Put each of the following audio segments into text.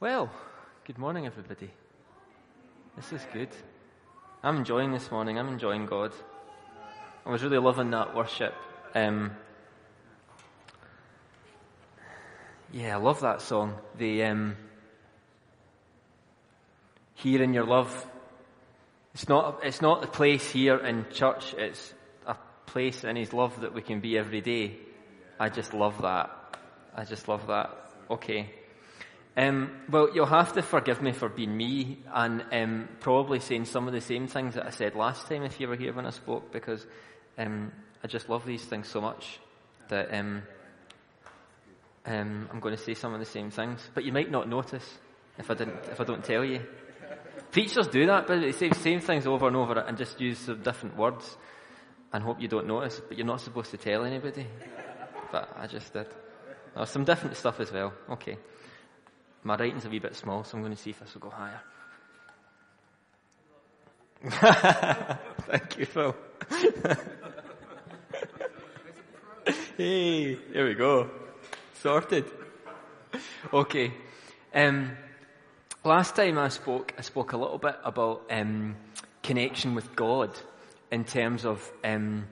Well, good morning, everybody. This is good. I'm enjoying this morning. I'm enjoying God. I was really loving that worship. Um, yeah, I love that song. The um, here in your love. It's not. It's not the place here in church. It's a place in His love that we can be every day. I just love that. I just love that. Okay. Um, well, you'll have to forgive me for being me and um, probably saying some of the same things that I said last time if you were here when I spoke because um, I just love these things so much that um, um, I'm going to say some of the same things. But you might not notice if I didn't, if I don't tell you. Preachers do that, but they say the same things over and over and just use some different words and hope you don't notice. But you're not supposed to tell anybody. But I just did. Oh, some different stuff as well. Okay. My writing's a wee bit small, so I'm going to see if this will go higher. Thank you, Phil. hey, here we go. Sorted. Okay. Um, last time I spoke, I spoke a little bit about um, connection with God in terms of um,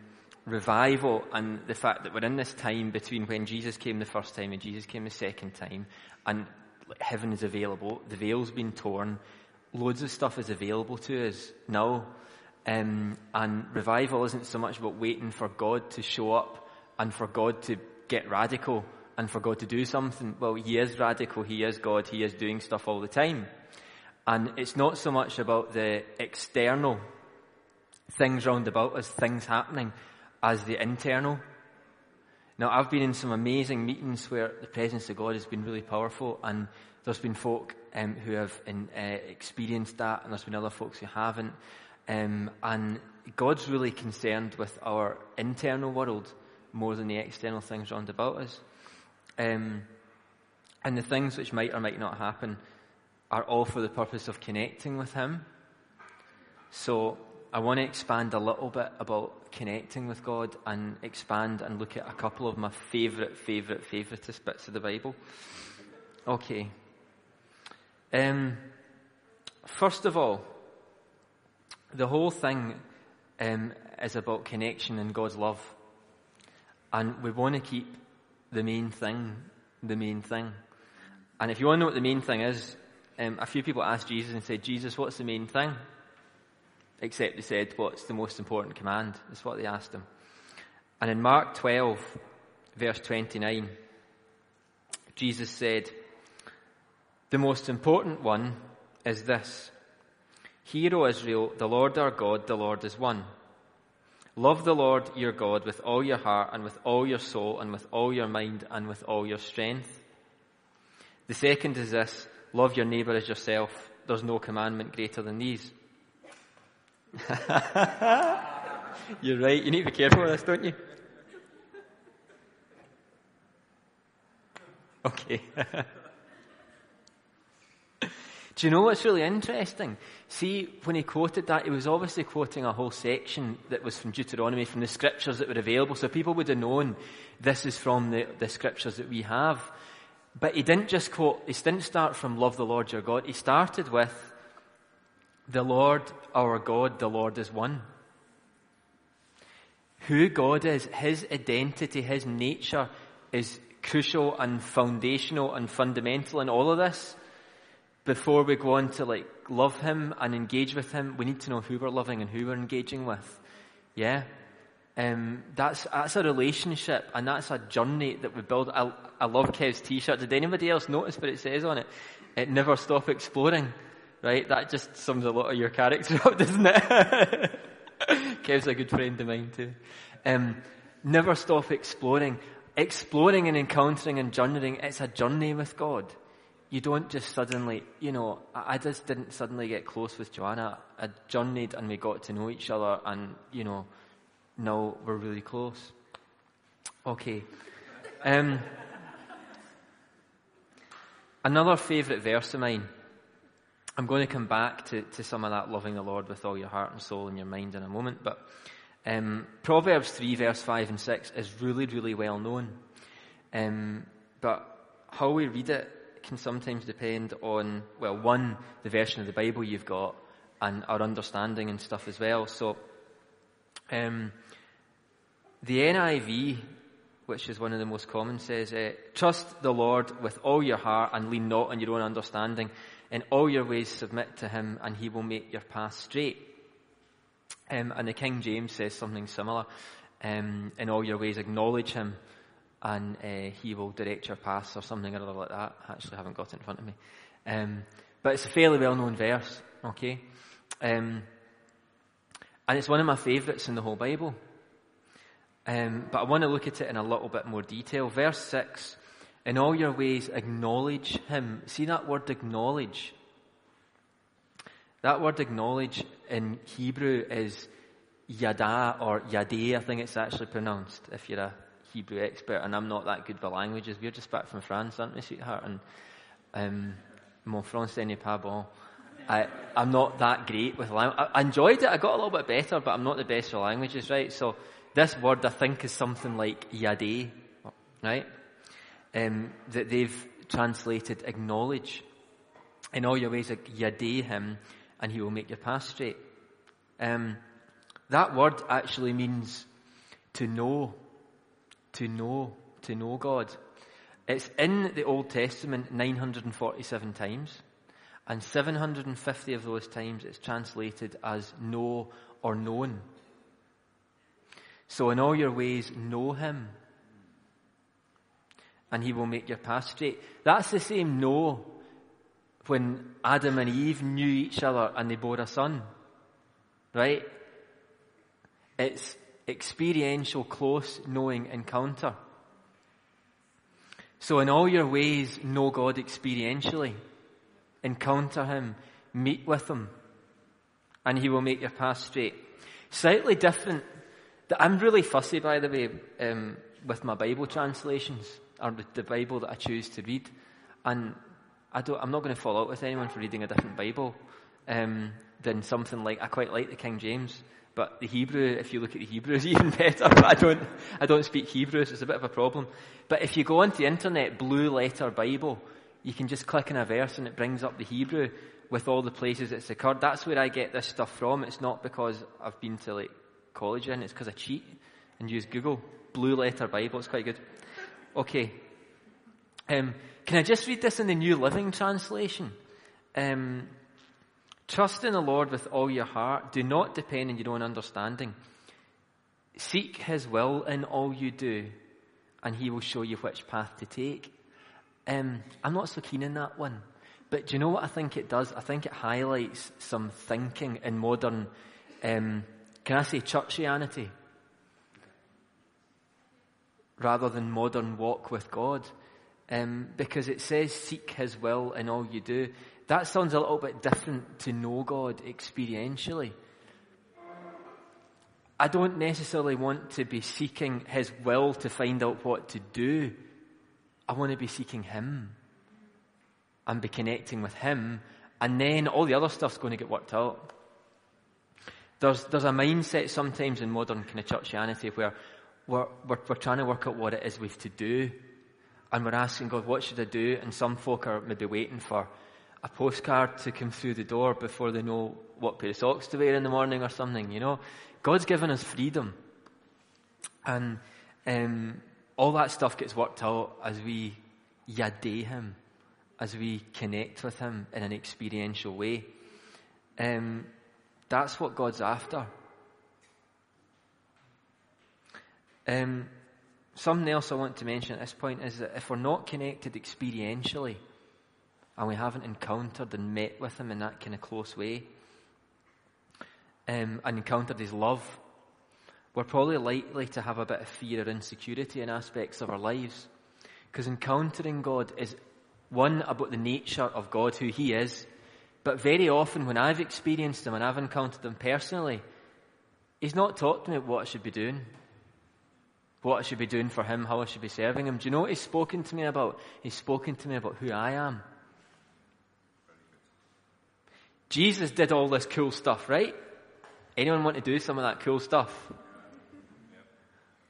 revival and the fact that we're in this time between when Jesus came the first time and Jesus came the second time, and heaven is available, the veil's been torn, loads of stuff is available to us now. Um, and revival isn't so much about waiting for God to show up and for God to get radical and for God to do something. Well, He is radical, He is God, He is doing stuff all the time. And it's not so much about the external things round about us, things happening, as the internal. Now, I've been in some amazing meetings where the presence of God has been really powerful, and there's been folk um, who have in, uh, experienced that, and there's been other folks who haven't. Um, and God's really concerned with our internal world more than the external things round about us. Um, and the things which might or might not happen are all for the purpose of connecting with Him. So I want to expand a little bit about connecting with God and expand and look at a couple of my favourite, favourite, favouriteest bits of the Bible. Okay. Um, first of all, the whole thing um, is about connection and God's love. And we want to keep the main thing the main thing. And if you want to know what the main thing is, um, a few people asked Jesus and said, Jesus, what's the main thing? Except they said, What's the most important command? That's what they asked him. And in Mark 12, verse 29, Jesus said, The most important one is this Hear, O Israel, the Lord our God, the Lord is one. Love the Lord your God with all your heart and with all your soul and with all your mind and with all your strength. The second is this love your neighbour as yourself. There's no commandment greater than these. You're right. You need to be careful with this, don't you? Okay. Do you know what's really interesting? See, when he quoted that, he was obviously quoting a whole section that was from Deuteronomy, from the scriptures that were available, so people would have known this is from the, the scriptures that we have. But he didn't just quote, he didn't start from love the Lord your God. He started with the Lord our God, the Lord is one. Who God is, His identity, His nature is crucial and foundational and fundamental in all of this. Before we go on to like love Him and engage with Him, we need to know who we're loving and who we're engaging with. Yeah? Um, that's, that's a relationship and that's a journey that we build. I, I love Kev's t-shirt. Did anybody else notice what it says on it? It never stop exploring right? That just sums a lot of your character up, doesn't it? Kev's a good friend of mine too. Um, never stop exploring. Exploring and encountering and journeying, it's a journey with God. You don't just suddenly, you know, I just didn't suddenly get close with Joanna. I journeyed and we got to know each other and, you know, now we're really close. Okay. Um, another favourite verse of mine I'm going to come back to, to some of that loving the Lord with all your heart and soul and your mind in a moment, but um, Proverbs 3, verse 5 and 6 is really, really well known. Um, but how we read it can sometimes depend on, well, one, the version of the Bible you've got, and our understanding and stuff as well. So, um, the NIV, which is one of the most common, says, uh, Trust the Lord with all your heart and lean not on your own understanding. In all your ways submit to him and he will make your path straight. Um, and the King James says something similar. Um, in all your ways acknowledge him and uh, he will direct your paths or something or other like that. I actually haven't got it in front of me. Um, but it's a fairly well known verse, okay? Um, and it's one of my favourites in the whole Bible. Um, but I want to look at it in a little bit more detail. Verse 6 In all your ways, acknowledge him. See that word acknowledge? That word acknowledge in Hebrew is yada or yadeh, I think it's actually pronounced, if you're a Hebrew expert, and I'm not that good with languages. We're just back from France, aren't we, sweetheart? And um, mon français n'est pas bon. I, I'm not that great with language. I enjoyed it. I got a little bit better, but I'm not the best with languages, right? So this word, I think, is something like yadeh, right? Um, that they've translated acknowledge. In all your ways, yadeh him, and he will make your path straight. Um, that word actually means to know, to know, to know God. It's in the Old Testament 947 times, and 750 of those times it's translated as know or known. So in all your ways, know him. And he will make your path straight. That's the same no when Adam and Eve knew each other and they bore a son. Right? It's experiential, close, knowing encounter. So in all your ways, know God experientially. Encounter Him. Meet with Him. And He will make your path straight. Slightly different I'm really fussy, by the way, um, with my Bible translations, or the Bible that I choose to read. And I don't, I'm not going to fall out with anyone for reading a different Bible um, than something like, I quite like the King James, but the Hebrew, if you look at the Hebrew, is even better. But I don't, I don't speak Hebrew, so it's a bit of a problem. But if you go onto the internet, Blue Letter Bible, you can just click on a verse and it brings up the Hebrew with all the places it's occurred. That's where I get this stuff from. It's not because I've been to like college in. It's because I cheat and use Google. Blue Letter Bible. It's quite good. Okay. Um, can I just read this in the New Living Translation? Um, Trust in the Lord with all your heart. Do not depend on your own understanding. Seek His will in all you do, and He will show you which path to take. Um, I'm not so keen on that one. But do you know what I think it does? I think it highlights some thinking in modern um, can I say churchianity? Rather than modern walk with God. Um, because it says seek His will in all you do. That sounds a little bit different to know God experientially. I don't necessarily want to be seeking His will to find out what to do. I want to be seeking Him and be connecting with Him, and then all the other stuff's going to get worked out. There's, there's a mindset sometimes in modern kind of churchianity where we're, we're, we're trying to work out what it is we've to do. And we're asking God, what should I do? And some folk are maybe waiting for a postcard to come through the door before they know what pair of socks to wear in the morning or something, you know. God's given us freedom. And um, all that stuff gets worked out as we yadeh Him, as we connect with Him in an experiential way. Um, that's what God's after. Um, something else I want to mention at this point is that if we're not connected experientially and we haven't encountered and met with Him in that kind of close way um, and encountered His love, we're probably likely to have a bit of fear or insecurity in aspects of our lives. Because encountering God is one about the nature of God, who He is, but very often, when I've experienced him and I've encountered him personally, he's not taught me what I should be doing, what I should be doing for him, how I should be serving him. Do you know what he's spoken to me about? He's spoken to me about who I am. Jesus did all this cool stuff, right? Anyone want to do some of that cool stuff?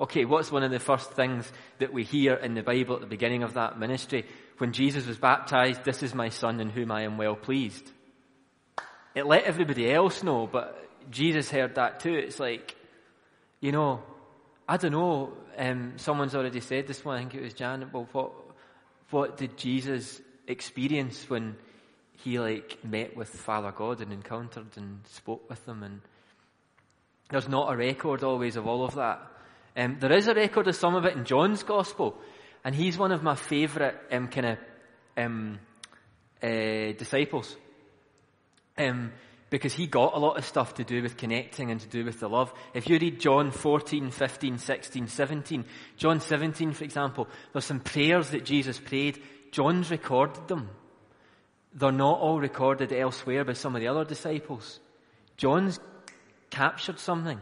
Okay, what's one of the first things that we hear in the Bible at the beginning of that ministry? When Jesus was baptized, this is my son in whom I am well pleased. It let everybody else know, but Jesus heard that too. It's like, you know, I don't know, um, someone's already said this one, I think it was Jan, well, what, what did Jesus experience when he like met with Father God and encountered and spoke with them and there's not a record always of all of that. Um, there is a record of some of it in John's Gospel, and he's one of my favourite um, kind of um, uh, disciples. Um, because he got a lot of stuff to do with connecting and to do with the love. If you read John 14, 15, 16, 17, John 17, for example, there's some prayers that Jesus prayed. John's recorded them. They're not all recorded elsewhere by some of the other disciples. John's captured something.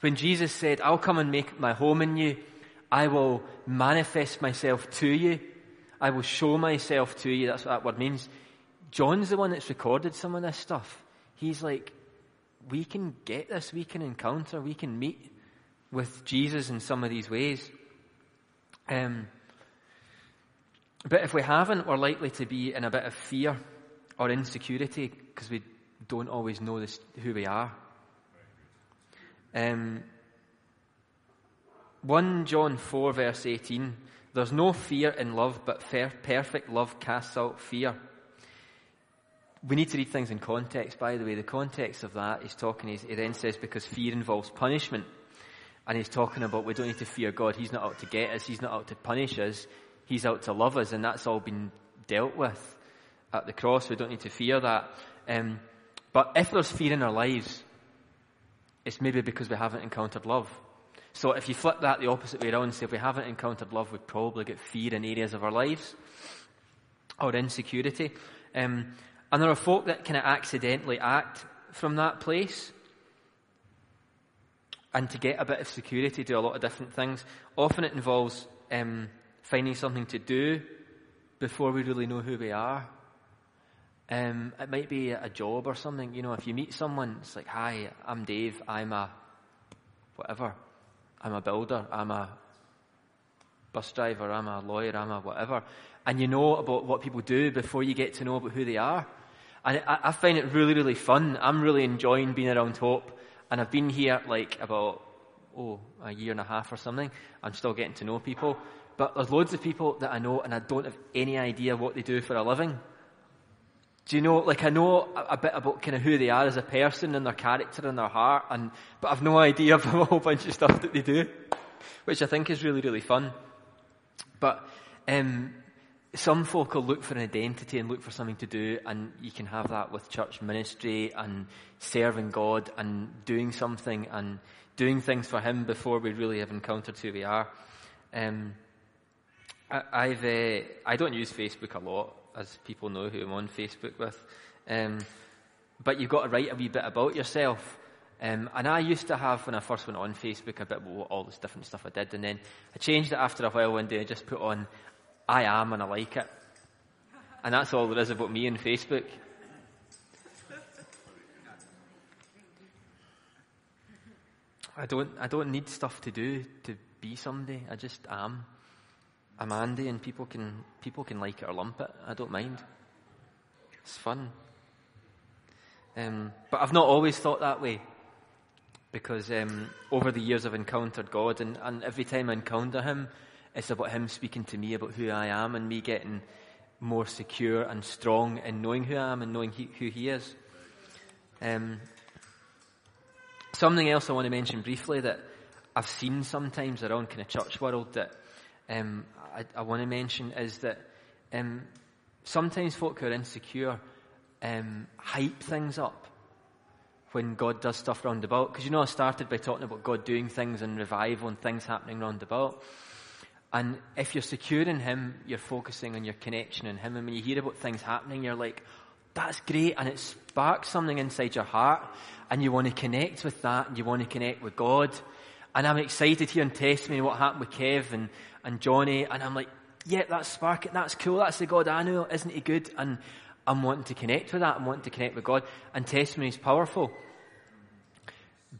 When Jesus said, I'll come and make my home in you, I will manifest myself to you, I will show myself to you, that's what that word means. John's the one that's recorded some of this stuff. He's like, we can get this, we can encounter, we can meet with Jesus in some of these ways. Um, but if we haven't, we're likely to be in a bit of fear or insecurity because we don't always know this, who we are. Um, 1 John 4, verse 18 There's no fear in love, but perfect love casts out fear. We need to read things in context, by the way. The context of that, he's talking, he then says, because fear involves punishment. And he's talking about we don't need to fear God. He's not out to get us, he's not out to punish us, he's out to love us, and that's all been dealt with at the cross. We don't need to fear that. Um, but if there's fear in our lives, it's maybe because we haven't encountered love. So if you flip that the opposite way around and say if we haven't encountered love, we probably get fear in areas of our lives or insecurity. Um, and there are folk that kind of accidentally act from that place. And to get a bit of security, do a lot of different things. Often it involves um, finding something to do before we really know who we are. Um, it might be a job or something. You know, if you meet someone, it's like, hi, I'm Dave. I'm a whatever. I'm a builder. I'm a bus driver. I'm a lawyer. I'm a whatever. And you know about what people do before you get to know about who they are. And I, I find it really, really fun. I'm really enjoying being around Hope. And I've been here like about, oh, a year and a half or something. I'm still getting to know people. But there's loads of people that I know and I don't have any idea what they do for a living. Do you know, like I know a, a, bit about kind of who they are as a person and their character and their heart, and but I've no idea of a whole bunch of stuff that they do, which I think is really, really fun. But um, some folk will look for an identity and look for something to do, and you can have that with church ministry and serving God and doing something and doing things for Him before we really have encountered who we are. Um, I, have uh, I don't use Facebook a lot, as people know who I'm on Facebook with. Um, but you've got to write a wee bit about yourself. Um, and I used to have, when I first went on Facebook, a bit about all this different stuff I did. And then I changed it after a while one day I just put on, I am and I like it. And that's all there is about me and Facebook. I don't, I don't need stuff to do to be somebody. I just am. I'm Andy and people can, people can like it or lump it. I don't mind. It's fun. Um, but I've not always thought that way. Because um, over the years I've encountered God, and, and every time I encounter Him, it's about Him speaking to me about who I am and me getting more secure and strong in knowing who I am and knowing he, who He is. Um, something else I want to mention briefly that I've seen sometimes around kind of church world that um, I, I want to mention is that um, sometimes folk who are insecure um, hype things up when God does stuff round about. Because you know, I started by talking about God doing things and revival and things happening round about. And if you're secure in Him, you're focusing on your connection in Him. And when you hear about things happening, you're like, that's great. And it sparks something inside your heart. And you want to connect with that. And you want to connect with God. And I'm excited here in testimony what happened with Kev and, and Johnny. And I'm like, yeah, that's sparking. That's cool. That's the God I know. Isn't he good? And I'm wanting to connect with that. I'm wanting to connect with God. And testimony is powerful.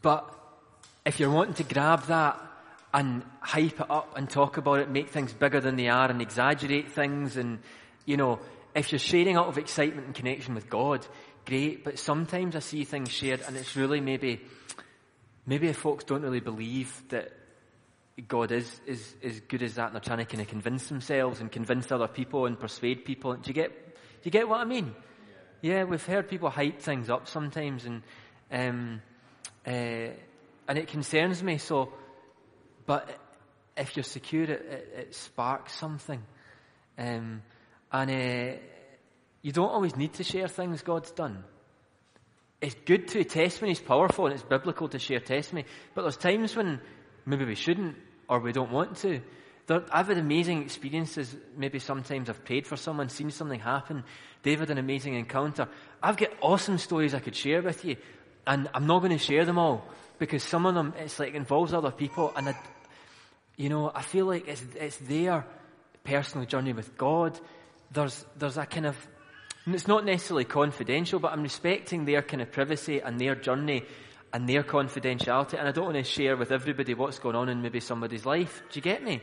But if you're wanting to grab that and hype it up and talk about it, make things bigger than they are and exaggerate things. And, you know, if you're sharing out of excitement and connection with God, great. But sometimes I see things shared and it's really maybe, maybe if folks don't really believe that God is, is, is good as that and they're trying to kind of convince themselves and convince other people and persuade people. Do you get, do you get what I mean? Yeah, yeah we've heard people hype things up sometimes and, um, uh, and it concerns me. So, but if you're secure, it, it, it sparks something. Um, and uh, you don't always need to share things God's done. It's good to, testimony is powerful and it's biblical to share testimony, but there's times when maybe we shouldn't or we don't want to. There, I've had amazing experiences. Maybe sometimes I've prayed for someone, seen something happen. They've had an amazing encounter. I've got awesome stories I could share with you, and I'm not going to share them all because some of them it's like involves other people, and I, you know, I feel like it's, it's their personal journey with God. There's, there's a kind of, it's not necessarily confidential, but I'm respecting their kind of privacy and their journey and their confidentiality. And I don't want to share with everybody what's going on in maybe somebody's life. Do you get me?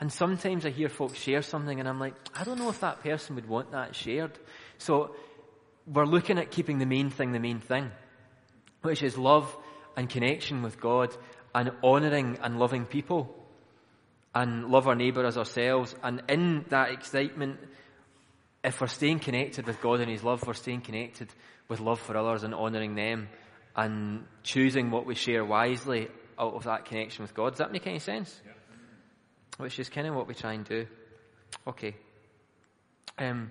And sometimes I hear folks share something and I'm like, I don't know if that person would want that shared. So we're looking at keeping the main thing the main thing, which is love and connection with God and honouring and loving people and love our neighbour as ourselves. And in that excitement, if we're staying connected with God and His love, we're staying connected with love for others and honouring them and choosing what we share wisely out of that connection with God. Does that make any sense? Yeah. Which is kind of what we try and do. Okay. Um,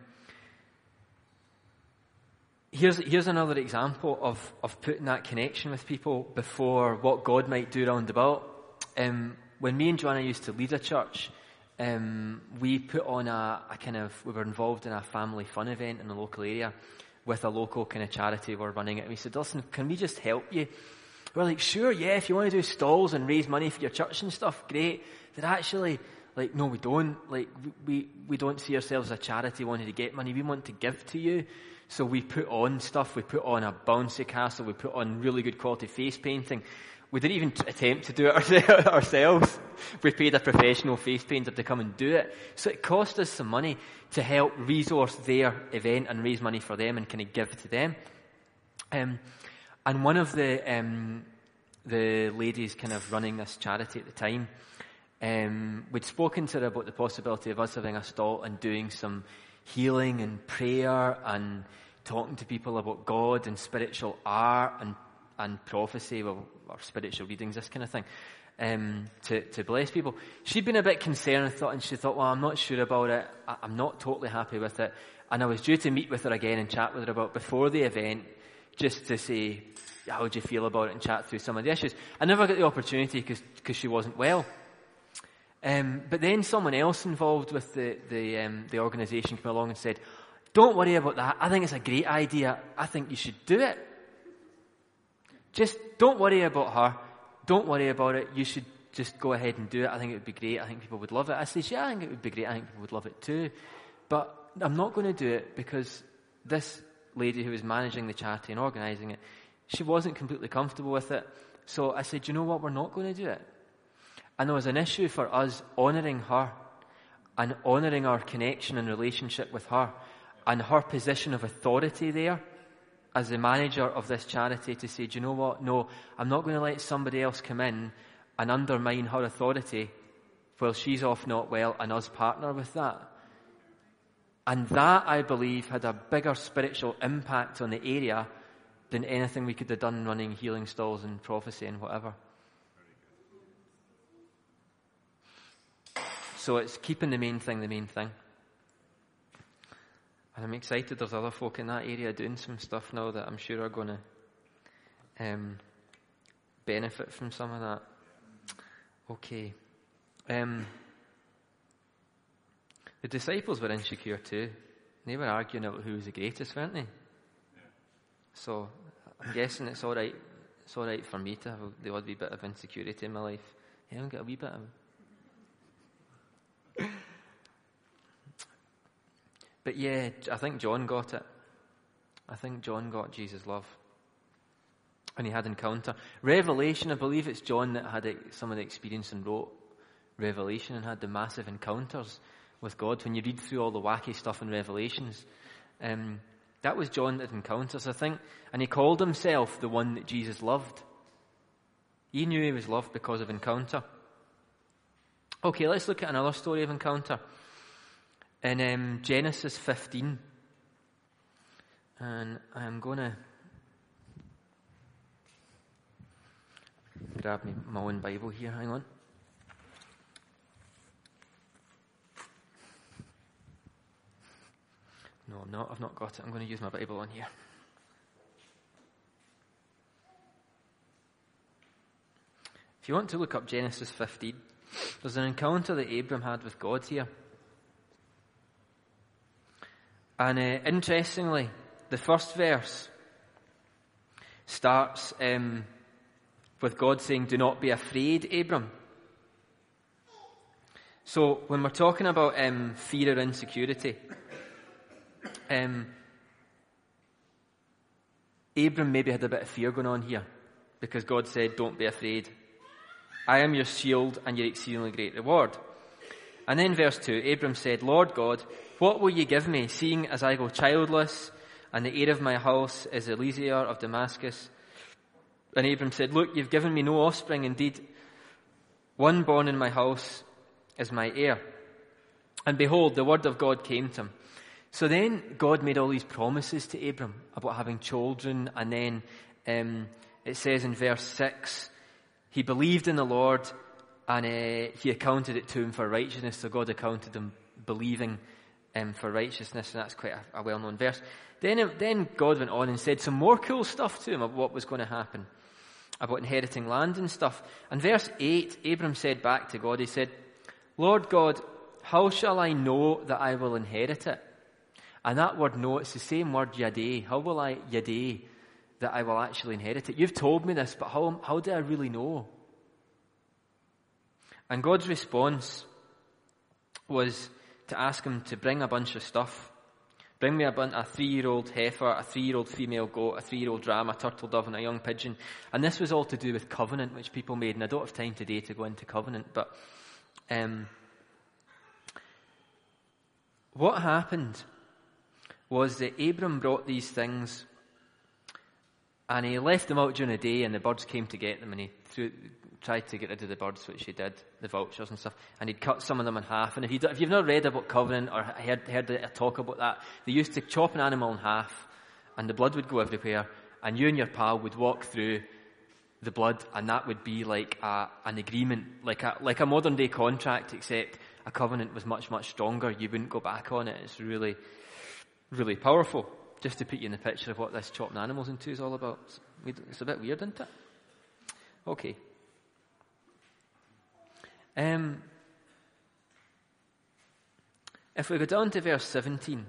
here's, here's another example of, of putting that connection with people before what God might do round about. Um, when me and Joanna used to lead a church, um, we put on a, a, kind of, we were involved in a family fun event in the local area with a local kind of charity we're running it. And we said, listen, can we just help you? We're like, sure, yeah, if you want to do stalls and raise money for your church and stuff, great. They're actually, like, no, we don't. Like, we, we don't see ourselves as a charity wanting to get money. We want to give to you. So we put on stuff. We put on a bouncy castle. We put on really good quality face painting. We didn't even attempt to do it ourselves. We paid a professional face painter to come and do it. So it cost us some money to help resource their event and raise money for them and kind of give to them. Um, and one of the um, the ladies kind of running this charity at the time, um, we'd spoken to her about the possibility of us having a stall and doing some healing and prayer and talking to people about God and spiritual art and and prophecy or, spiritual readings, this kind of thing, um, to, to bless people. She'd been a bit concerned thought, and she thought, well, I'm not sure about it. I, I'm not totally happy with it. And I was due to meet with her again and chat with her about before the event, just to say, how do you feel about it and chat through some of the issues. I never got the opportunity because she wasn't well. Um, but then someone else involved with the, the, um, the organisation came along and said, don't worry about that. I think it's a great idea. I think you should do it. Just don't worry about her. Don't worry about it. You should just go ahead and do it. I think it would be great. I think people would love it. I said, yeah, I think it would be great. I think people would love it too. But I'm not going to do it because this lady who was managing the charity and organising it, she wasn't completely comfortable with it. So I said, you know what? We're not going to do it. And there was an issue for us honouring her and honouring our connection and relationship with her and her position of authority there as the manager of this charity to say, do you know what? No, I'm not going to let somebody else come in and undermine her authority while she's off not well and us partner with that. And that, I believe, had a bigger spiritual impact on the area than anything we could have done running healing stalls and prophecy and whatever. So it's keeping the main thing the main thing. And I'm excited there's other folk in that area doing some stuff now that I'm sure are going to um, benefit from some of that. Okay. Um, the disciples were insecure too. They were arguing about who was the greatest, weren't they? So I'm guessing it's all right. It's all right for me to have the odd wee bit of insecurity in my life. Yeah, I've got a wee bit of But yeah, I think John got it. I think John got Jesus' love. And he had encounter. Revelation, I believe it's John that had some of the experience and wrote Revelation and had the massive encounters with God. When you read through all the wacky stuff in Revelations, um, that was John that encounters, I think. And he called himself the one that Jesus loved. He knew he was loved because of encounter. Okay, let's look at another story of encounter. In um, Genesis 15. And I'm going to grab me my own Bible here. Hang on. No, I'm not. I've not got it. I'm going to use my Bible on here. If you want to look up Genesis 15, there's an encounter that Abram had with God here. And uh, interestingly, the first verse starts um, with God saying, Do not be afraid, Abram. So when we're talking about um, fear or insecurity, um, Abram maybe had a bit of fear going on here because God said, Don't be afraid. I am your shield and your exceedingly great reward. And then verse 2 Abram said, Lord God, what will you give me, seeing as I go childless, and the heir of my house is Eliezer of Damascus? And Abram said, Look, you've given me no offspring. Indeed, one born in my house is my heir. And behold, the word of God came to him. So then God made all these promises to Abram about having children, and then um, it says in verse 6 he believed in the Lord and uh, he accounted it to him for righteousness. So God accounted him believing um, for righteousness, and that's quite a, a well known verse. Then, then God went on and said some more cool stuff to him about what was going to happen about inheriting land and stuff. And verse 8, Abram said back to God, he said, Lord God, how shall I know that I will inherit it? And that word know, it's the same word yadeh. How will I, yadeh, that I will actually inherit it? You've told me this, but how, how do I really know? And God's response was to ask him to bring a bunch of stuff. Bring me a, bun- a three-year-old heifer, a three-year-old female goat, a three-year-old ram, a turtle dove, and a young pigeon. And this was all to do with covenant, which people made. And I don't have time today to go into covenant, but um, what happened was that Abram brought these things and he left them out during the day and the birds came to get them and he threw, tried to get rid of the birds, which he did, the vultures and stuff, and he'd cut some of them in half. And if, you if you've not read about covenant or heard, heard a talk about that, they used to chop an animal in half and the blood would go everywhere and you and your pal would walk through the blood and that would be like a, an agreement, like a, like a modern day contract, except a covenant was much, much stronger. You wouldn't go back on it. It's really, really powerful. Just to put you in the picture of what this chopping animals into is all about. It's, it's a bit weird, isn't it? Okay. Um, if we go down to verse 17,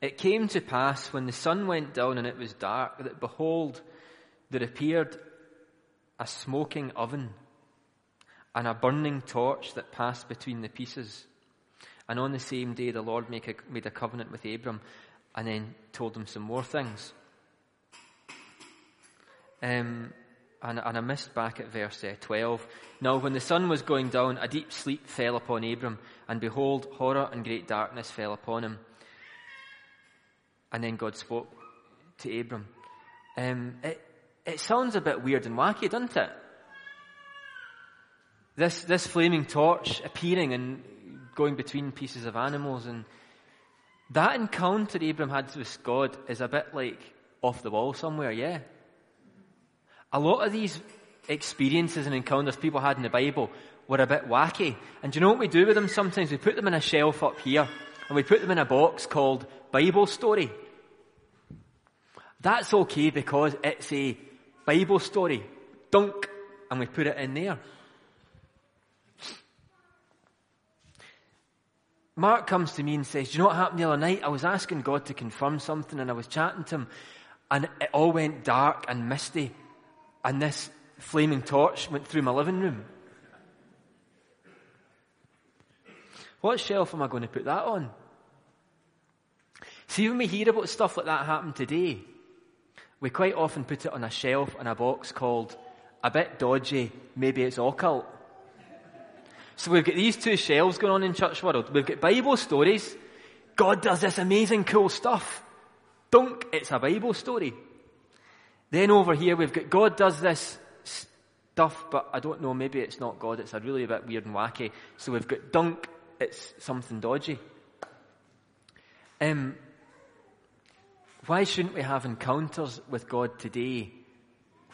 it came to pass when the sun went down and it was dark that behold, there appeared a smoking oven and a burning torch that passed between the pieces. And on the same day, the Lord a, made a covenant with Abram and then told him some more things. Um, and, and, I missed back at verse uh, 12. Now, when the sun was going down, a deep sleep fell upon Abram, and behold, horror and great darkness fell upon him. And then God spoke to Abram. Um, it, it sounds a bit weird and wacky, doesn't it? This, this flaming torch appearing and going between pieces of animals and that encounter Abram had with God is a bit like off the wall somewhere, yeah. A lot of these experiences and encounters people had in the Bible were a bit wacky. And do you know what we do with them sometimes? We put them in a shelf up here and we put them in a box called Bible story. That's okay because it's a Bible story. Dunk. And we put it in there. Mark comes to me and says, Do you know what happened the other night? I was asking God to confirm something and I was chatting to him and it all went dark and misty and this flaming torch went through my living room. What shelf am I going to put that on? See, when we hear about stuff like that happen today, we quite often put it on a shelf in a box called a bit dodgy, maybe it's occult. So we've got these two shelves going on in church world. We've got Bible stories. God does this amazing cool stuff. Dunk, it's a Bible story. Then over here we've got God does this stuff, but I don't know, maybe it's not God, it's a really a bit weird and wacky. So we've got dunk, it's something dodgy. Um, why shouldn't we have encounters with God today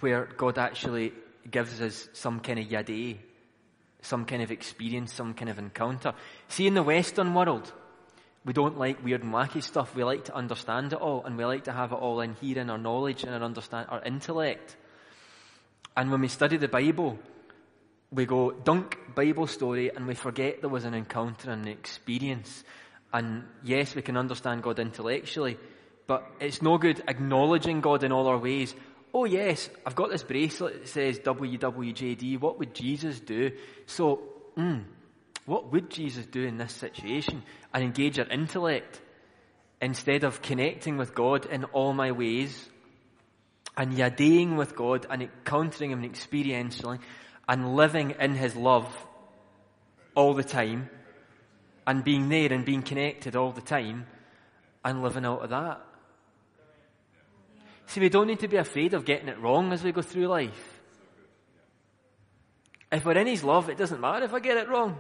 where God actually gives us some kind of yadeh, some kind of experience, some kind of encounter? See, in the Western world, we don't like weird and wacky stuff. We like to understand it all, and we like to have it all in here in our knowledge and our understand our intellect. And when we study the Bible, we go dunk Bible story, and we forget there was an encounter and an experience. And yes, we can understand God intellectually, but it's no good acknowledging God in all our ways. Oh yes, I've got this bracelet that says WWJD. What would Jesus do? So, mm, what would Jesus do in this situation? And engage our intellect instead of connecting with God in all my ways and yadaying with God and encountering Him experientially and living in His love all the time and being there and being connected all the time and living out of that. See, we don't need to be afraid of getting it wrong as we go through life. If we're in His love, it doesn't matter if I get it wrong.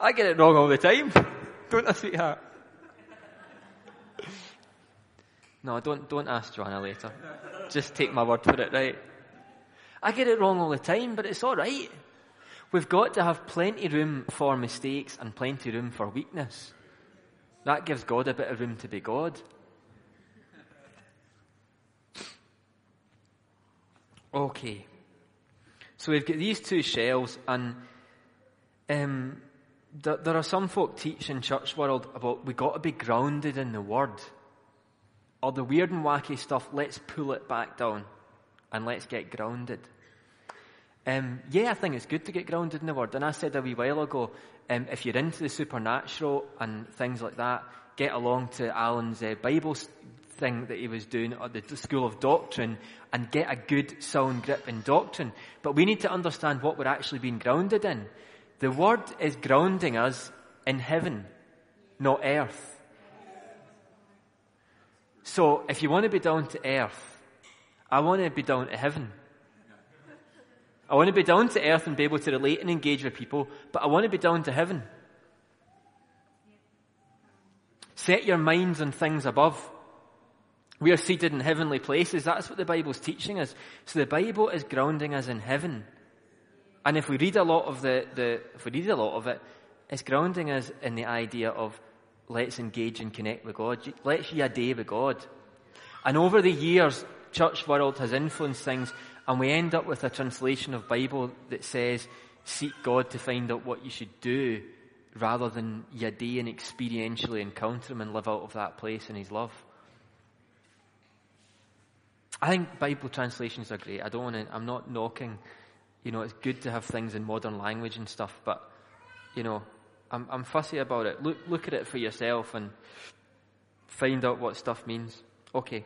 I get it wrong all the time. don't I, sweetheart? No, don't, don't ask Joanna later. Just take my word for it, right? I get it wrong all the time, but it's alright. We've got to have plenty room for mistakes and plenty room for weakness. That gives God a bit of room to be God. Okay. So we've got these two shells, and um, there, are some folk teach in church world about we've got to be grounded in the Word. Or the weird and wacky stuff, let's pull it back down and let's get grounded. Um, yeah, I think it's good to get grounded in the Word. And I said a wee while ago, um, if you're into the supernatural and things like that, get along to Alan's uh, Bible thing that he was doing at the School of Doctrine and get a good sound grip in doctrine. But we need to understand what we're actually being grounded in. The Word is grounding us in heaven, not earth. So if you want to be down to earth, I want to be down to heaven. I want to be down to earth and be able to relate and engage with people, but I want to be down to heaven. Set your minds on things above. We are seated in heavenly places. That's what the Bible's teaching us. So the Bible is grounding us in heaven. And if we read a lot of the, the if we read a lot of it, it's grounding us in the idea of let's engage and connect with God. Let's day with God. And over the years, church world has influenced things, and we end up with a translation of Bible that says, seek God to find out what you should do, rather than day and experientially encounter Him and live out of that place in His love. I think Bible translations are great. I don't want to, I'm not knocking, you know, it's good to have things in modern language and stuff, but, you know, I'm, I'm fussy about it. Look, look at it for yourself and find out what stuff means. Okay.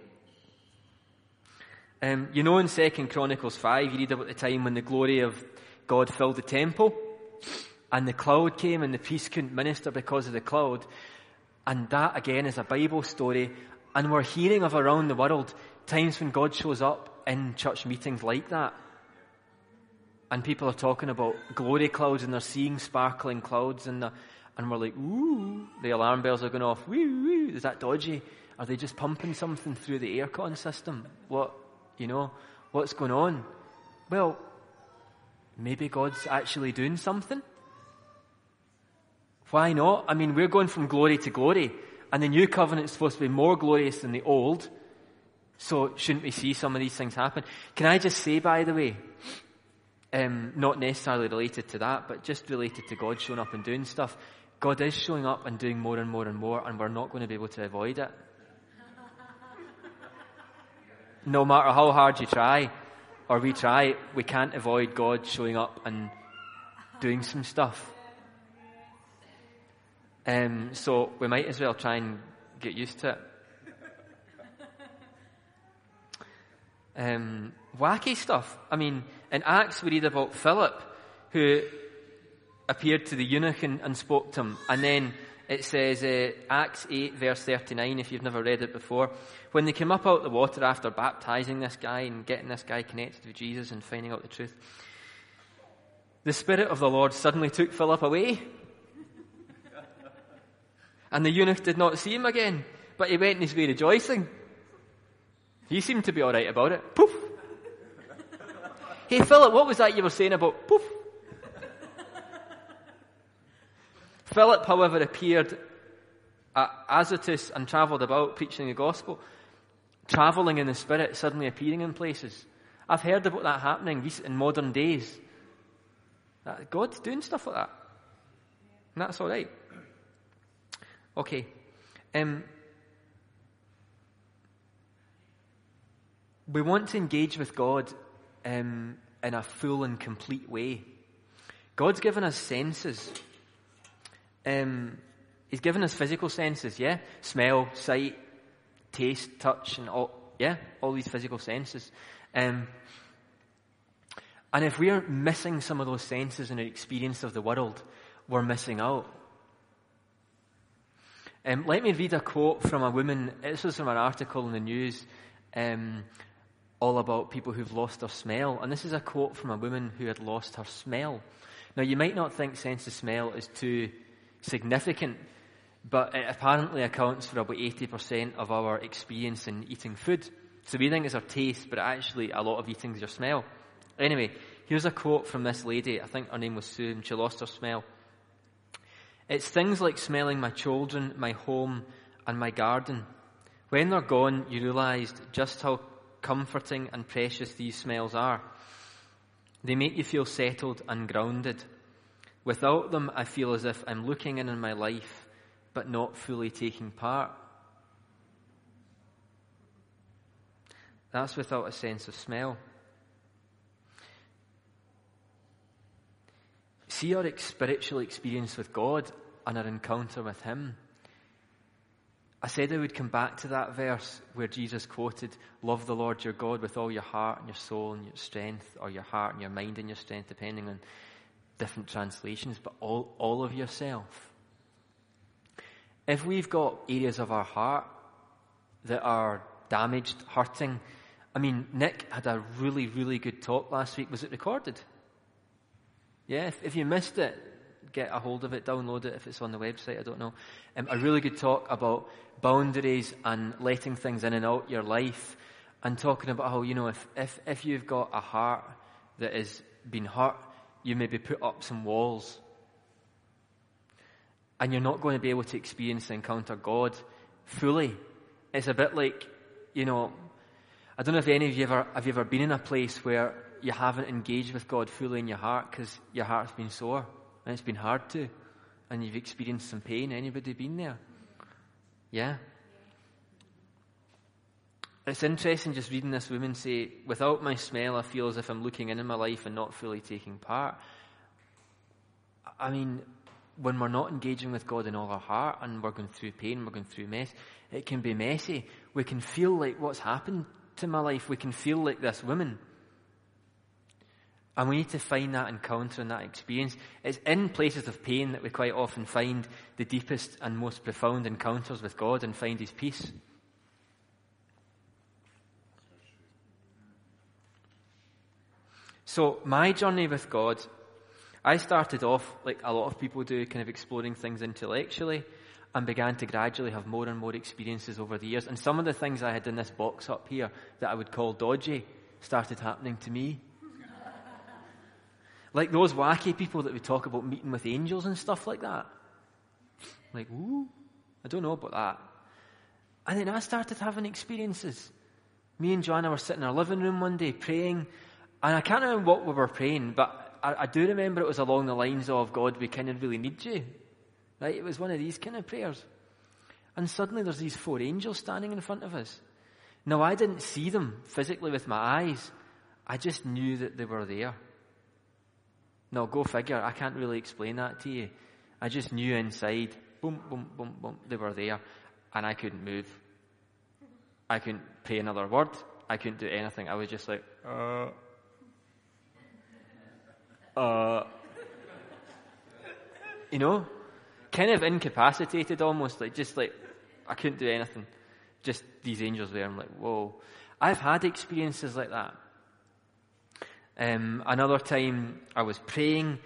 Um, you know in Second Chronicles 5, you read about the time when the glory of God filled the temple and the cloud came and the priest couldn't minister because of the cloud. And that again is a Bible story. And we're hearing of around the world times when God shows up in church meetings like that and people are talking about glory clouds and they're seeing sparkling clouds and and we're like, ooh, the alarm bells are going off. Woo, woo, is that dodgy? Are they just pumping something through the aircon system? What, you know, what's going on? Well, maybe God's actually doing something. Why not? I mean, we're going from glory to glory, and the new covenant's supposed to be more glorious than the old. So shouldn't we see some of these things happen? Can I just say, by the way, um, not necessarily related to that, but just related to God showing up and doing stuff. God is showing up and doing more and more and more, and we're not going to be able to avoid it. no matter how hard you try, or we try, we can't avoid God showing up and doing some stuff. Um, so we might as well try and get used to it. um, wacky stuff. I mean, in Acts we read about Philip, who appeared to the eunuch and, and spoke to him. And then it says, uh, Acts 8 verse 39, if you've never read it before, when they came up out of the water after baptizing this guy and getting this guy connected with Jesus and finding out the truth, the Spirit of the Lord suddenly took Philip away. and the eunuch did not see him again, but he went in his way rejoicing. He seemed to be alright about it. Poof! Hey Philip, what was that you were saying about poof? Philip, however, appeared at Azotus and travelled about preaching the gospel, travelling in the Spirit, suddenly appearing in places. I've heard about that happening in modern days. God's doing stuff like that. And that's all right. Okay. Um, we want to engage with God um, in a full and complete way. God's given us senses. Um, he's given us physical senses, yeah? Smell, sight, taste, touch, and all, yeah? All these physical senses. Um, and if we're missing some of those senses in our experience of the world, we're missing out. Um, let me read a quote from a woman. This was from an article in the news um, all about people who've lost their smell. And this is a quote from a woman who had lost her smell. Now, you might not think sense of smell is too significant, but it apparently accounts for about 80% of our experience in eating food. So we think it's our taste, but actually a lot of eating is your smell. Anyway, here's a quote from this lady. I think her name was Sue, and she lost her smell. It's things like smelling my children, my home, and my garden. When they're gone, you realized just how comforting and precious these smells are. They make you feel settled and grounded. Without them, I feel as if I'm looking in on my life, but not fully taking part. That's without a sense of smell. See our spiritual experience with God and our encounter with Him. I said I would come back to that verse where Jesus quoted, Love the Lord your God with all your heart and your soul and your strength, or your heart and your mind and your strength, depending on different translations, but all, all of yourself. If we've got areas of our heart that are damaged, hurting, I mean, Nick had a really, really good talk last week. Was it recorded? Yeah, if, if you missed it, get a hold of it, download it if it's on the website, I don't know. Um, a really good talk about boundaries and letting things in and out your life and talking about how, you know, if, if, if you've got a heart that has been hurt, you maybe put up some walls. And you're not going to be able to experience and encounter God fully. It's a bit like, you know, I don't know if any of you ever, have you ever been in a place where you haven't engaged with God fully in your heart because your heart's been sore and it's been hard to, and you've experienced some pain. Anybody been there? Yeah. It's interesting just reading this woman say, without my smell, I feel as if I'm looking in in my life and not fully taking part. I mean, when we're not engaging with God in all our heart and we're going through pain, we're going through mess, it can be messy. We can feel like what's happened to my life. We can feel like this woman. And we need to find that encounter and that experience. It's in places of pain that we quite often find the deepest and most profound encounters with God and find His peace. So, my journey with God, I started off, like a lot of people do, kind of exploring things intellectually and began to gradually have more and more experiences over the years. And some of the things I had in this box up here that I would call dodgy started happening to me. Like those wacky people that we talk about meeting with angels and stuff like that. Like, ooh, I don't know about that. And then I started having experiences. Me and Joanna were sitting in our living room one day praying, and I can't remember what we were praying, but I, I do remember it was along the lines of, God, we kind of really need you. Right? It was one of these kind of prayers. And suddenly there's these four angels standing in front of us. Now I didn't see them physically with my eyes. I just knew that they were there. No, go figure. I can't really explain that to you. I just knew inside, boom, boom, boom, boom, they were there, and I couldn't move. I couldn't pray another word. I couldn't do anything. I was just like, uh, uh, you know, kind of incapacitated almost, like just like I couldn't do anything. Just these angels there. I'm like, whoa. I've had experiences like that. Um, another time I was praying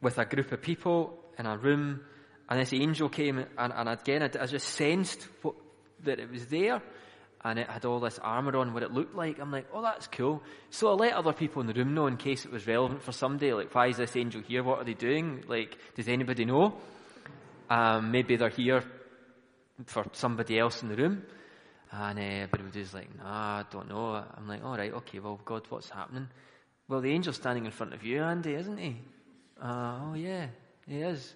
with a group of people in a room and this angel came and, and again I, I just sensed what, that it was there and it had all this armour on, what it looked like. I'm like, oh, that's cool. So I let other people in the room know in case it was relevant for somebody. Like, why is this angel here? What are they doing? Like, does anybody know? Um, maybe they're here for somebody else in the room. And uh, everybody was like, nah, I don't know. I'm like, all right, okay, well, God, what's happening? Well, the angel's standing in front of you, Andy, isn't he? Uh, oh, yeah, he is.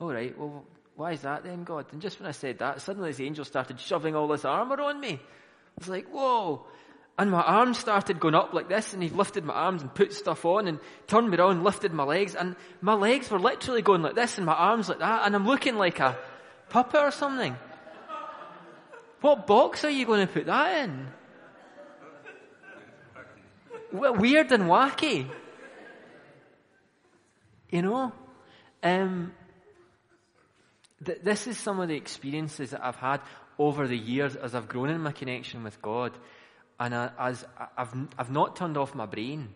All right, well, why is that then, God? And just when I said that, suddenly the angel started shoving all this armor on me. I was like, whoa. And my arms started going up like this, and he lifted my arms and put stuff on and turned me around, lifted my legs, and my legs were literally going like this, and my arms like that, and I'm looking like a puppet or something. What box are you going to put that in? Weird and wacky. You know? Um, th- this is some of the experiences that I've had over the years as I've grown in my connection with God. And I, as I've, I've not turned off my brain.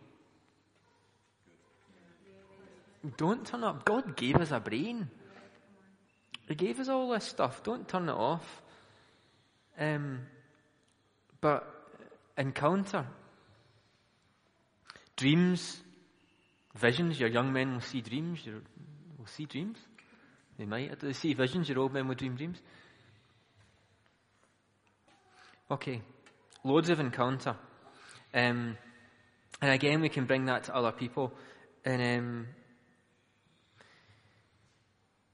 Don't turn up. God gave us a brain. He gave us all this stuff. Don't turn it off. Um, but encounter dreams, visions. Your young men will see dreams. You will see dreams. They might. They see visions. Your old men will dream dreams. Okay, loads of encounter. Um, and again, we can bring that to other people in, um,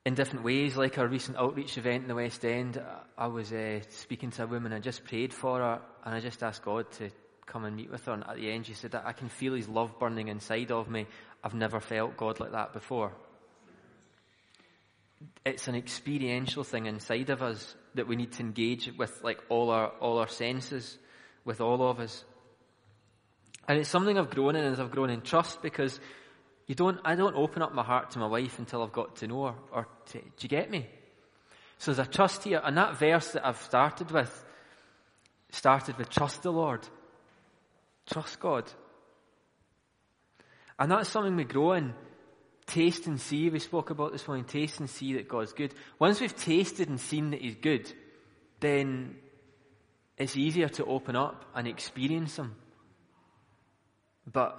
in different ways. Like our recent outreach event in the West End, I was uh, speaking to a woman, I just prayed for her, and I just asked God to come and meet with her. And at the end, she said, I can feel His love burning inside of me. I've never felt God like that before. It's an experiential thing inside of us that we need to engage with, like all our all our senses, with all of us. And it's something I've grown in as I've grown in trust because you don't, I don't open up my heart to my wife until I've got to know her. Or to, do you get me? So there's a trust here, and that verse that I've started with started with trust the Lord. Trust God. And that's something we grow in. Taste and see, we spoke about this morning. Taste and see that God's good. Once we've tasted and seen that He's good, then it's easier to open up and experience Him. But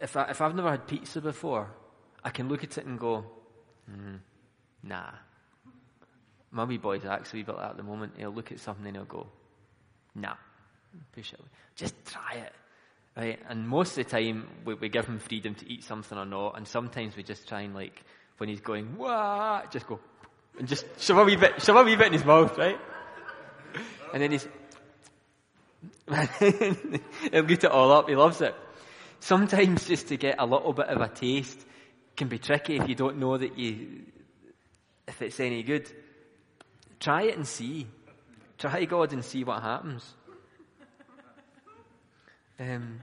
if, I, if I've never had pizza before, I can look at it and go, mm, nah. My wee boy's actually like that at the moment. He'll look at something and he'll go, nah, push it away. Just try it. Right? And most of the time, we, we give him freedom to eat something or not, and sometimes we just try and like, when he's going, wah, just go, and just shove a wee bit, shove a wee bit in his mouth, right? And then he's, he'll get it all up, he loves it. Sometimes just to get a little bit of a taste can be tricky if you don't know that you, if it's any good. Try it and see. Try God and see what happens. Um,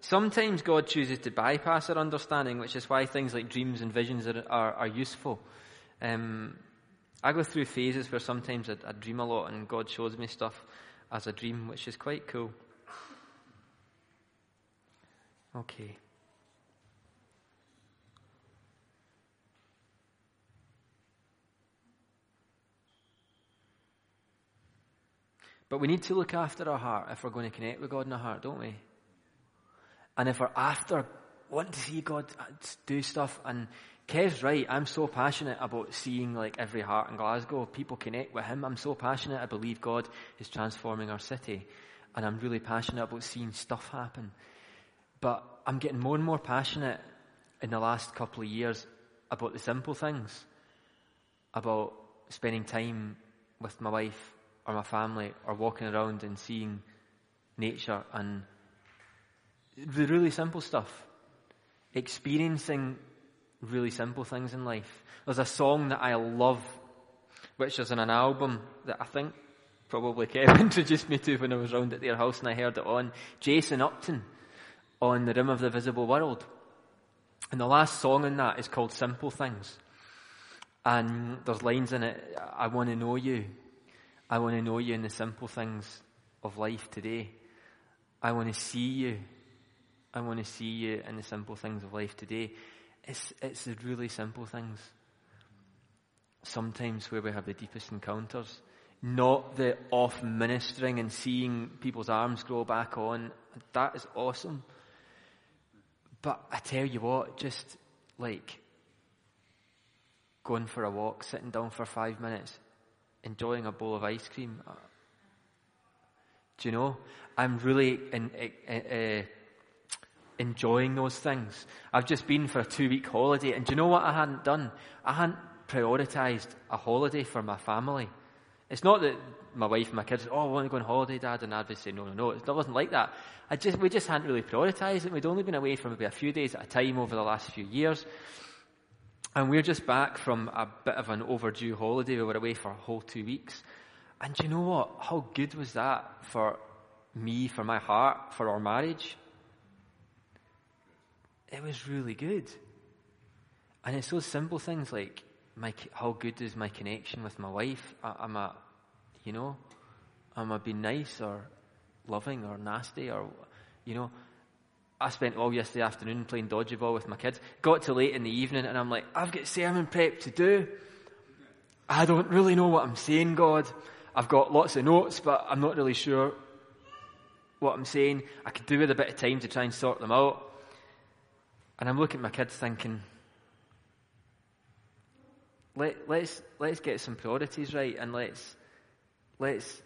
sometimes God chooses to bypass our understanding, which is why things like dreams and visions are, are, are useful. Um, I go through phases where sometimes I, I dream a lot and God shows me stuff as a dream, which is quite cool. Okay. But we need to look after our heart if we're going to connect with God in our heart, don't we? And if we're after wanting to see God do stuff, and Kev's right, I'm so passionate about seeing like every heart in Glasgow, people connect with Him. I'm so passionate, I believe God is transforming our city. And I'm really passionate about seeing stuff happen. But I'm getting more and more passionate in the last couple of years about the simple things, about spending time with my wife or my family or walking around and seeing nature and the really simple stuff. Experiencing really simple things in life. There's a song that I love, which is in an album that I think probably Kev introduced me to when I was round at their house and I heard it on. Jason Upton on The Rim of the Visible World. And the last song in that is called Simple Things. And there's lines in it, I want to know you. I want to know you in the simple things of life today. I want to see you. I want to see you in the simple things of life today. It's, it's the really simple things. Sometimes where we have the deepest encounters. Not the off ministering and seeing people's arms grow back on. That is awesome. But I tell you what, just like going for a walk, sitting down for five minutes, enjoying a bowl of ice cream. Uh, do you know? I'm really in, uh, enjoying those things. I've just been for a two week holiday, and do you know what I hadn't done? I hadn't prioritized a holiday for my family. It's not that my wife and my kids, oh, I want to go on holiday, Dad, and I'd say, no, no, no. It wasn't like that. I just, we just hadn't really prioritized it. We'd only been away for maybe a few days at a time over the last few years. And we're just back from a bit of an overdue holiday. We were away for a whole two weeks. And you know what? How good was that for me, for my heart, for our marriage? It was really good. And it's those simple things like my, how good is my connection with my wife? Am I, you know, am I being nice or loving or nasty or, you know, I spent all yesterday afternoon playing dodgeball with my kids. Got to late in the evening and I'm like, I've got sermon prep to do. I don't really know what I'm saying, God. I've got lots of notes, but I'm not really sure what I'm saying. I could do with a bit of time to try and sort them out. And I'm looking at my kids thinking, let, let's, let's get some priorities right and let's, let's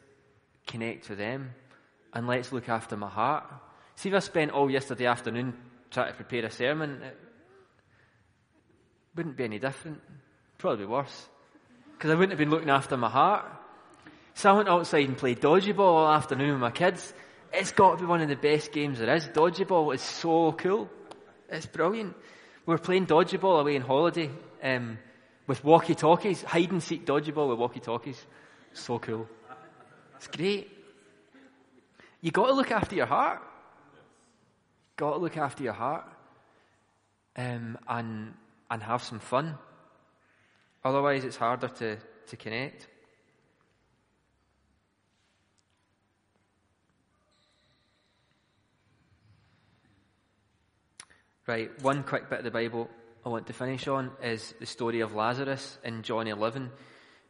connect with them and let's look after my heart. See if I spent all yesterday afternoon trying to prepare a sermon, it wouldn't be any different. Probably worse. Because I wouldn't have been looking after my heart. So I went outside and played dodgeball all afternoon with my kids. It's got to be one of the best games there is. Dodgeball is so cool. It's brilliant. We were playing dodgeball away on holiday um, with walkie-talkies, hide and seek dodgeball with walkie-talkies. So cool. It's great. You got to look after your heart. Got to look after your heart um, and and have some fun. Otherwise, it's harder to, to connect. Right, one quick bit of the Bible I want to finish on is the story of Lazarus in John 11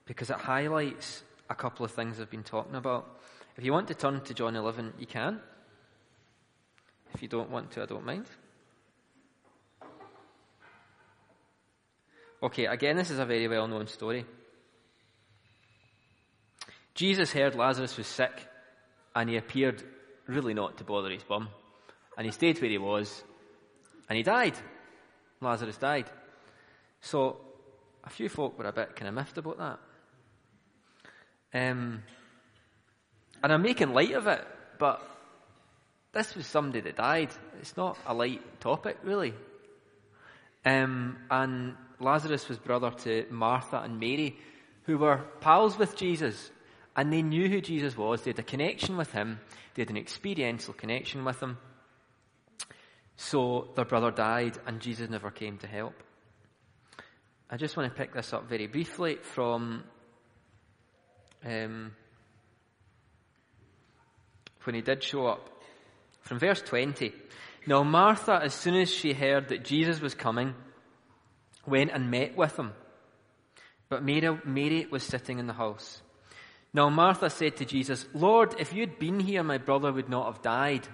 because it highlights a couple of things I've been talking about. If you want to turn to John 11, you can. If you don't want to, I don't mind. Okay, again, this is a very well known story. Jesus heard Lazarus was sick and he appeared really not to bother his bum. And he stayed where he was and he died. Lazarus died. So a few folk were a bit kind of miffed about that. Um, and I'm making light of it, but this was somebody that died. It's not a light topic, really. Um, and Lazarus was brother to Martha and Mary, who were pals with Jesus, and they knew who Jesus was. They had a connection with him. They had an experiential connection with him. So their brother died and Jesus never came to help. I just want to pick this up very briefly from um, when he did show up. From verse 20. Now Martha, as soon as she heard that Jesus was coming, went and met with him. But Mary, Mary was sitting in the house. Now Martha said to Jesus, Lord, if you'd been here, my brother would not have died.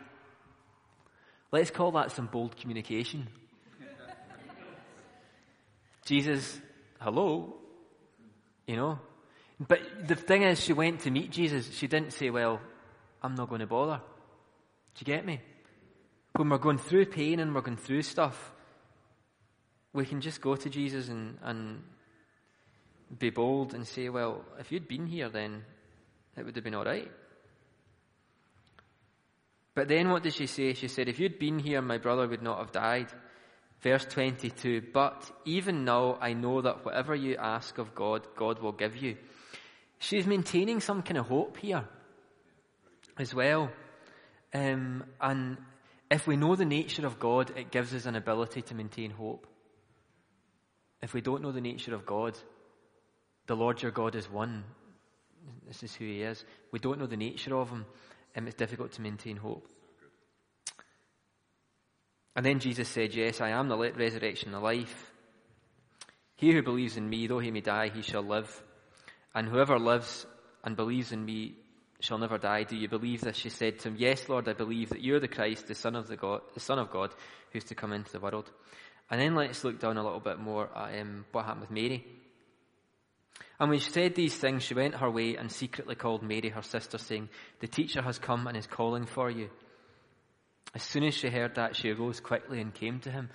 Let's call that some bold communication. Jesus, hello, you know. But the thing is, she went to meet Jesus. She didn't say, well, I'm not going to bother. Do you get me? When we're going through pain and we're going through stuff, we can just go to Jesus and, and be bold and say, well, if you'd been here, then it would have been all right. But then what did she say? She said, If you'd been here, my brother would not have died. Verse 22 But even now I know that whatever you ask of God, God will give you. she's maintaining some kind of hope here as well. Um, and if we know the nature of God, it gives us an ability to maintain hope. If we don't know the nature of God, the Lord your God is one. This is who He is. We don't know the nature of Him, and it's difficult to maintain hope. And then Jesus said, Yes, I am the resurrection and the life. He who believes in me, though he may die, he shall live. And whoever lives and believes in me shall never die. Do you believe this? She said to him, Yes, Lord, I believe that you are the Christ, the Son of the God, the Son of God, who's to come into the world. And then let's look down a little bit more at um, what happened with Mary. And when she said these things, she went her way and secretly called Mary, her sister, saying, The teacher has come and is calling for you. As soon as she heard that, she arose quickly and came to him.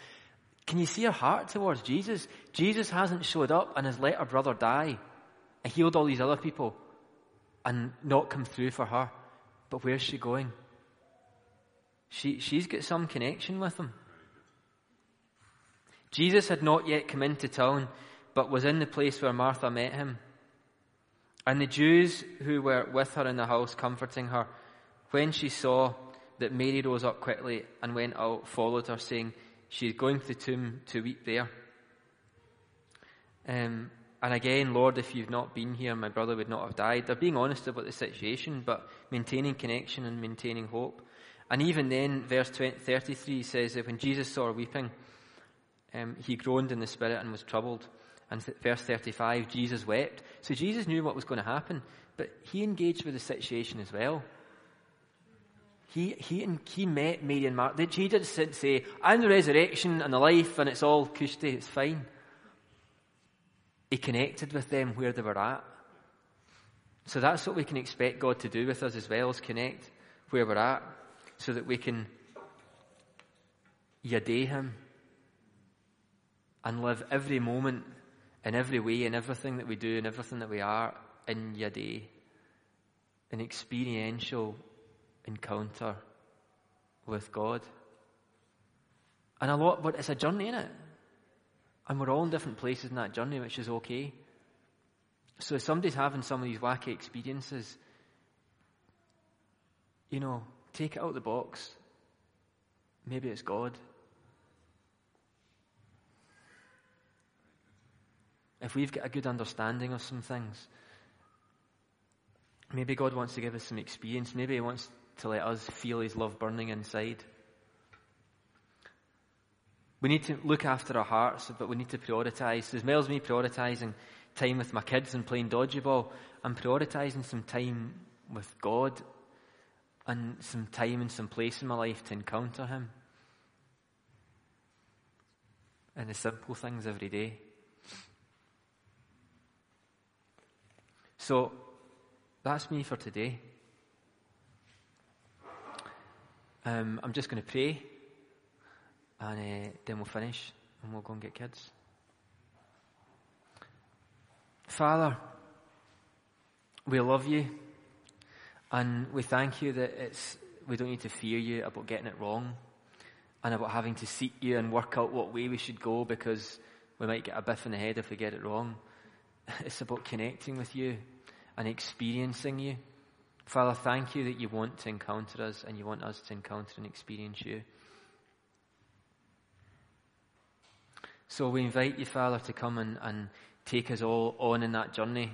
Can you see her heart towards Jesus? Jesus hasn't showed up and has let her brother die and healed all these other people and not come through for her. But where's she going? She, she's got some connection with him. Jesus had not yet come into town, but was in the place where Martha met him. And the Jews who were with her in the house comforting her, when she saw that Mary rose up quickly and went out, followed her, saying, She's going to the tomb to weep there. Um, and again, Lord, if you've not been here, my brother would not have died. They're being honest about the situation, but maintaining connection and maintaining hope. And even then, verse 20, 33 says that when Jesus saw her weeping, um, he groaned in the spirit and was troubled. And th- verse 35, Jesus wept. So Jesus knew what was going to happen, but he engaged with the situation as well. He, he, he met Mary and Martha. He didn't say, I'm the resurrection and the life and it's all cushy, it's fine. He connected with them where they were at. So that's what we can expect God to do with us as well as connect where we're at so that we can yada Him and live every moment in every way in everything that we do and everything that we are in yada, an experiential encounter with God. And a lot, but it's a journey, in it? And we're all in different places in that journey, which is okay. So if somebody's having some of these wacky experiences, you know, take it out of the box. Maybe it's God. If we've got a good understanding of some things, maybe God wants to give us some experience. Maybe He wants to let us feel His love burning inside. We need to look after our hearts, but we need to prioritise. As well as me prioritising time with my kids and playing dodgeball, I'm prioritising some time with God and some time and some place in my life to encounter Him. And the simple things every day. So, that's me for today. Um, I'm just going to pray and uh, then we'll finish and we'll go and get kids. Father, we love you and we thank you that it's, we don't need to fear you about getting it wrong and about having to seek you and work out what way we should go because we might get a biff in the head if we get it wrong. It's about connecting with you and experiencing you. Father, thank you that you want to encounter us and you want us to encounter and experience you. So we invite you, Father, to come and, and take us all on in that journey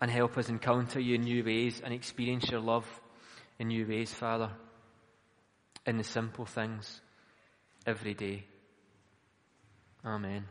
and help us encounter you in new ways and experience your love in new ways, Father, in the simple things every day. Amen.